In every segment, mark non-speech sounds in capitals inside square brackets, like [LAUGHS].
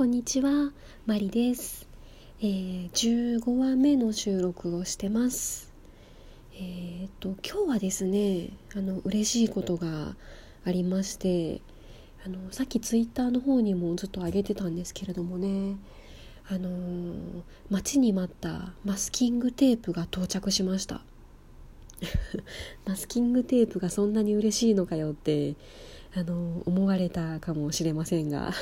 こんにちは、マリです。えー、15話目の収録をしてます。えー、と今日はですね、あの嬉しいことがありまして、あのさっきツイッターの方にもずっと上げてたんですけれどもね、あのー、待ちに待ったマスキングテープが到着しました。[LAUGHS] マスキングテープがそんなに嬉しいのかよってあの思われたかもしれませんが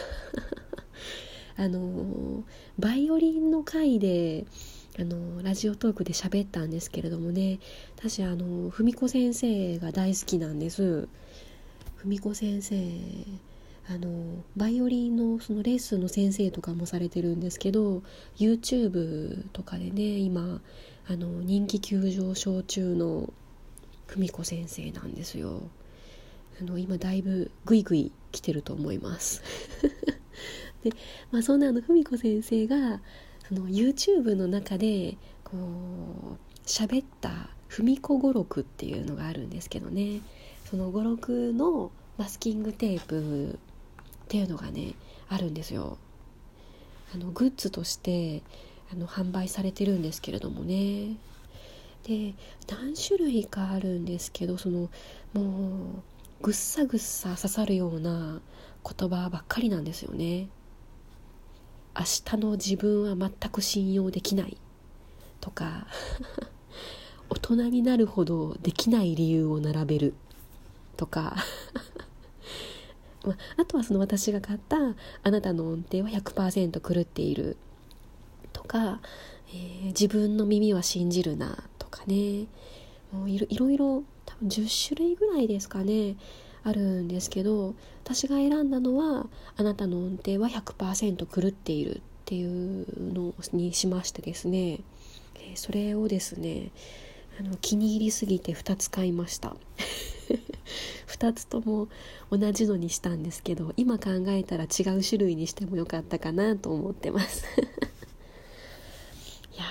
あのバイオリンの回であのラジオトークで喋ったんですけれどもね。私あの文子先生が大好きなんです。文子先生あのバイオリンのそのレッスンの先生とかもされてるんですけど YouTube とかでね今あの人気急上昇中の文子先生なんですよ。あの今だいぶグイグイ来てると思います。で、まあ、そんなの文子先生がその YouTube の中でこう喋った「文子語録」っていうのがあるんですけどねその語録のマスキングテープっていうのがねあるんですよ。あのグッズとしてあの販売されてるんですけれどもねで何種類かあるんですけどそのもうぐっさぐっさ刺さるような言葉ばっかりなんですよね。明日の自分は全く信用できないとか [LAUGHS] 大人になるほどできない理由を並べるとか。[LAUGHS] まあとはその私が買った「あなたの音程は100%狂っている」とか、えー、自分の耳は信じるな」とかね。もういろいろ多分10種類ぐらいですかね。あるんですけど私が選んだのはあなたの音程は100%狂っているっていうのにしましてですね。それをですねあの気に入りすぎて2つ買いました。[LAUGHS] 2つとも同じのにしたんですけど今考えたら違う種類にしてもよかったかなと思ってます。[LAUGHS] いや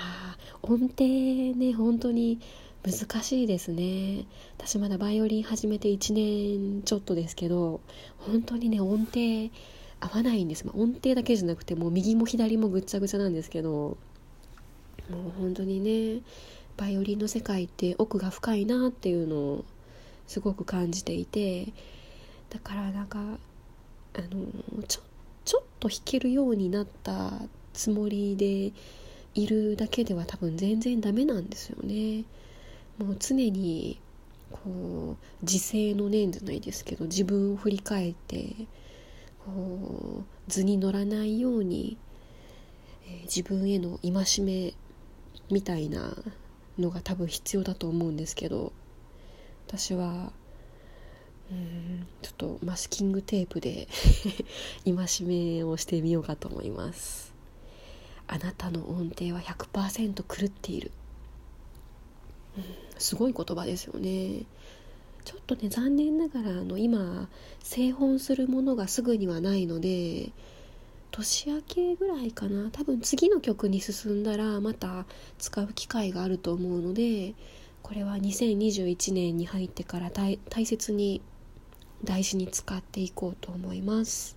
音程ね本当に難しいですね私まだバイオリン始めて1年ちょっとですけど本当にね音程合わないんです、まあ、音程だけじゃなくてもう右も左もぐっちゃぐちゃなんですけどもう本当にねバイオリンの世界って奥が深いなっていうのをすごく感じていてだからなんかあのちょちょっと弾けるようになったつもりでいるだけでは多分全然ダメなんですよね。もう常にこう自制の念じゃないですけど自分を振り返ってこう図に乗らないように、えー、自分への戒めみたいなのが多分必要だと思うんですけど私はうんちょっとマスキングテープで [LAUGHS] 戒めをしてみようかと思います。あなたの音程は100%狂っている。すごい言葉ですよね。ちょっとね残念ながらあの今製本するものがすぐにはないので年明けぐらいかな。多分次の曲に進んだらまた使う機会があると思うのでこれは2021年に入ってから大切に大事に使っていこうと思います。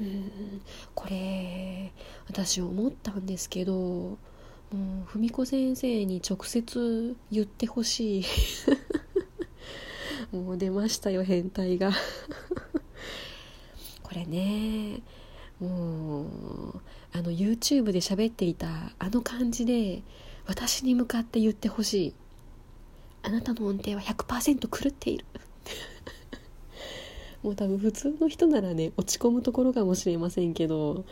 うんこれ私思ったんですけどもう文子先生に直接言ってほしい。[LAUGHS] もう出ましたよ変態が。[LAUGHS] これねもうあの YouTube で喋っていたあの感じで私に向かって言ってほしい。あなたの音程は100%狂っている。[LAUGHS] もう多分普通の人ならね落ち込むところかもしれませんけど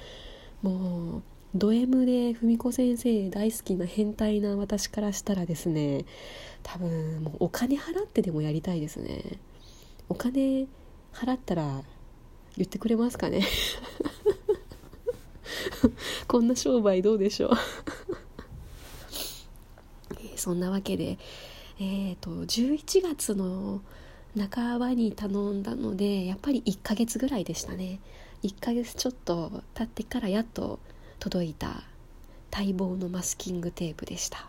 もうド M で文子先生大好きな変態な私からしたらですね多分もうお金払ってでもやりたいですね。お金払ったら言ってくれますかね？[LAUGHS] こんな商売どうでしょう？[LAUGHS] そんなわけでえっ、ー、と11月の半ばに頼んだのでやっぱり1ヶ月ぐらいでしたね。1ヶ月ちょっと経ってからやっと届いた待望のマスキングテープでした。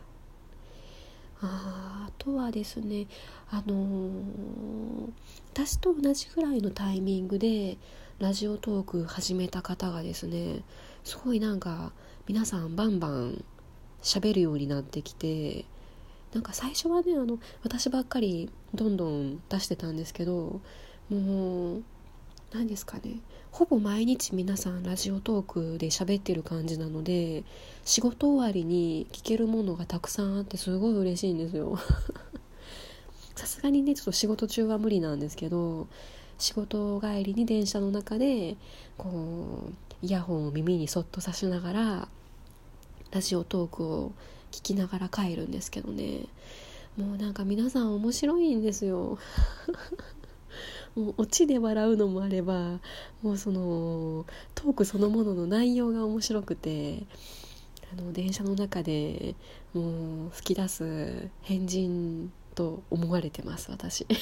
あとはですねあのー、私と同じぐらいのタイミングでラジオトーク始めた方がですねすごいなんか皆さんバンバン喋るようになってきてなんか最初はねあの私ばっかりどんどん出してたんですけどもう何ですかね。ほぼ毎日皆さんラジオトークで喋ってる感じなので仕事終わりに聞けるものがたくさんあってすごい嬉しいんですよ。[LAUGHS] さすがにねちょっと仕事中は無理なんですけど仕事帰りに電車の中でこうイヤホンを耳にそっとさしながらラジオトークを聞きながら帰るんですけどね。もうなんか皆さん面白いんですよ。[LAUGHS] もうオチで笑うのもあればもうそのトークそのものの内容が面白くてあの電車の中でもう吹き出す変人と思われてます私。[LAUGHS] い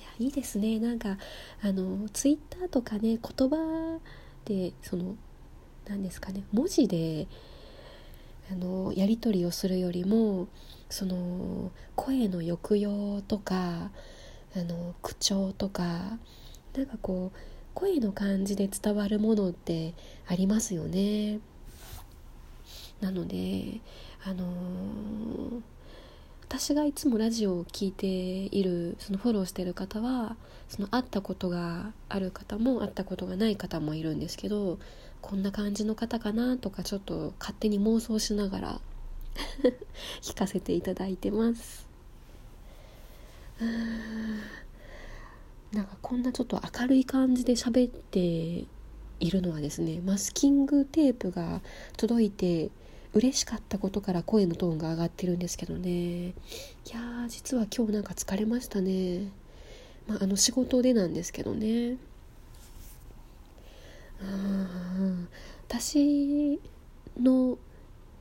やいいですね。なんかあのツイッターとかね言葉でその何ですかね文字であのやり取りをするよりもその声の抑揚とかあの口調とかなんかこう声の感じで伝わるものってありますよね。なのであのー、私がいつもラジオを聴いているそのフォローしてる方はその会ったことがある方も会ったことがない方もいるんですけどこんな感じの方かなとかちょっと勝手に妄想しながら聞かせていただいてます。なんかこんなちょっと明るい感じで喋っているのはですねマスキングテープが届いて嬉しかったことから声のトーンが上がってるんですけどね。いやー実は今日なんか疲れましたね。まあ、あの仕事でなんですけどね。あ私の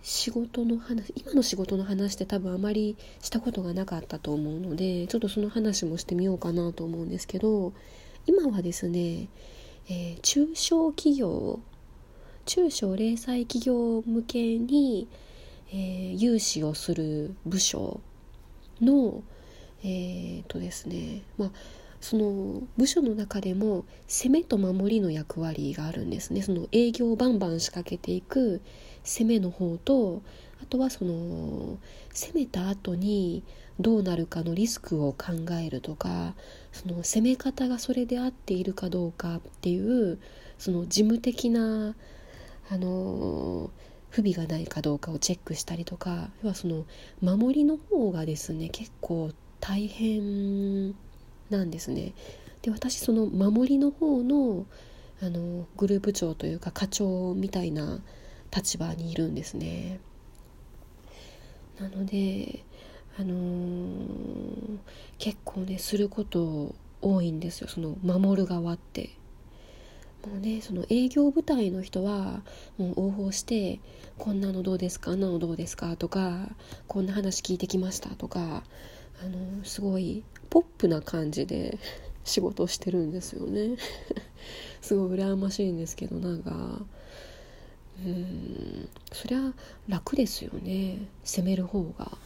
仕事の話今の仕事の話って多分あまりしたことがなかったと思うのでちょっとその話もしてみようかなと思うんですけど今はですね、えー、中小企業中小零細企業向けに、えー、融資をする部署のえー、とですねまあその部署の中でも攻めと守りの役割があるんですね。その営業をバンバン仕掛けていく攻めの方とあとはその攻めた後にどうなるかのリスクを考えるとかその攻め方がそれで合っているかどうかっていうその事務的なあの不備がないかどうかをチェックしたりとか要はその守りの方がですね結構大変なんですね。で私その守りの方のあのグループ長というか課長みたいな立場にいるんですね。なのであのー、結構ねすること多いんですよその守る側って。もうねその営業部隊の人はもう応報して「こんなのどうですか？あんなのどうですか?」とか「こんな話聞いてきました」とかあのすごいポップな感じで [LAUGHS] 仕事してるんですよね [LAUGHS] すごい羨ましいんですけどなんかうんそりゃ楽ですよね攻める方が。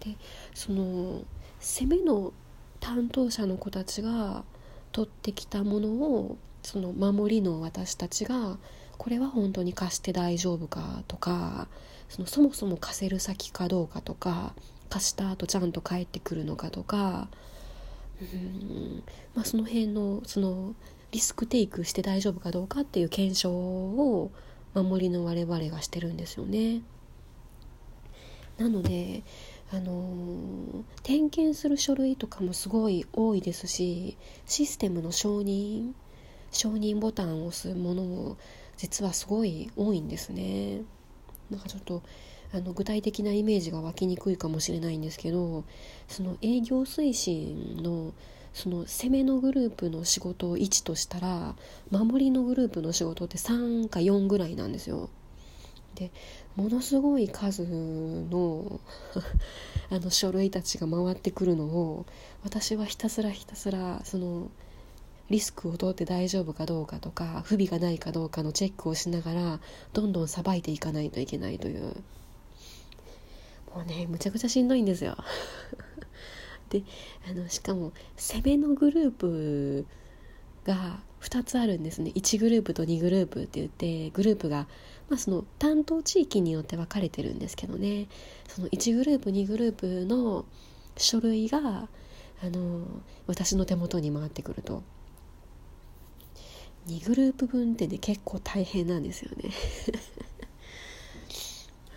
でその攻めの担当者の子たちが取ってきたものをその守りの私たちがこれは本当に貸して大丈夫かとかそのそもそも貸せる先かどうかとか貸した後ちゃんと帰ってくるのかとかうん、まあ、その辺のそのリスクテイクして大丈夫かどうかっていう検証を守りの我々がしてるんですよね。なのであのー、点検する書類とかもすごい多いですしシステムの承認承認ボタンを押すものも実はすごい多いんですね。なんかちょっとあの具体的なイメージが湧きにくいかもしれないんですけどその営業推進のその攻めのグループの仕事を1としたら守りのグループの仕事って3か4ぐらいなんですよ。でものすごい数の [LAUGHS] あの書類たちが回ってくるのを私はひたすらひたすらそのリスクを取って大丈夫かどうかとか不備がないかどうかのチェックをしながらどんどんさばいていかないといけないというもうねむちゃくちゃしんどいんですよ。[LAUGHS] であのしかも攻めのグループが2つあるんですね。1グループと2グループって言ってグループが、まあ、その担当地域によって分かれてるんですけどね。その1グループ2グループの書類があの私の手元に回ってくると。2グループ分ってね結構大変なんですよね。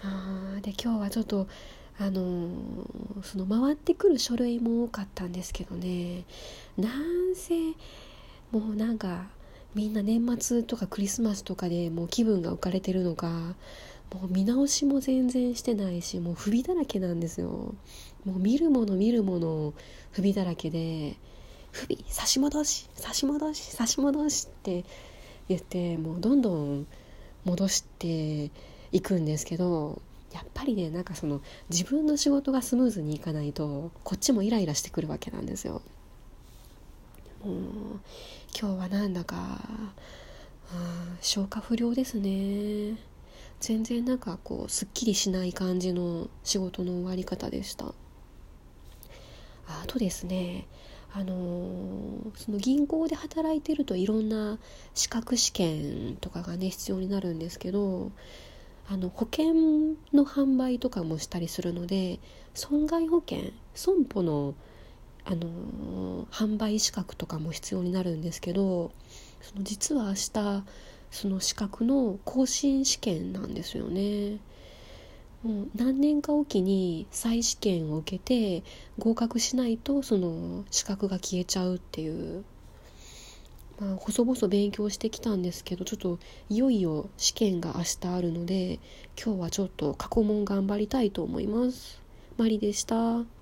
あで今日はちょっとあのー、その回ってくる書類も多かったんですけどね。なんせもうなんかみんな年末とかクリスマスとかでもう気分が浮かれてるのかもう見直しも全然してないしもう不備だらけなんですよ。もう見るもの見るもの不備だらけで不備差し戻し差し戻し差し戻しって言ってもうどんどん戻していくんですけどやっぱりねなんかその自分の仕事がスムーズにいかないとこっちもイライラしてくるわけなんですよ。もう今日はなんだか消化不良ですね全然なんかこうすっきりしない感じの仕事の終わり方でしたあとですねあのー、その銀行で働いてるといろんな資格試験とかがね必要になるんですけどあの保険の販売とかもしたりするので損害保険損保のあの販売資格とかも必要になるんですけどその実は明日その資格の更新試験なんですよね。もう何年かおきに再試験を受けて合格しないとその資格が消えちゃうっていうまあ、細々勉強してきたんですけどちょっといよいよ試験が明日あるので今日はちょっと過去問頑張りたいと思います。マリでした。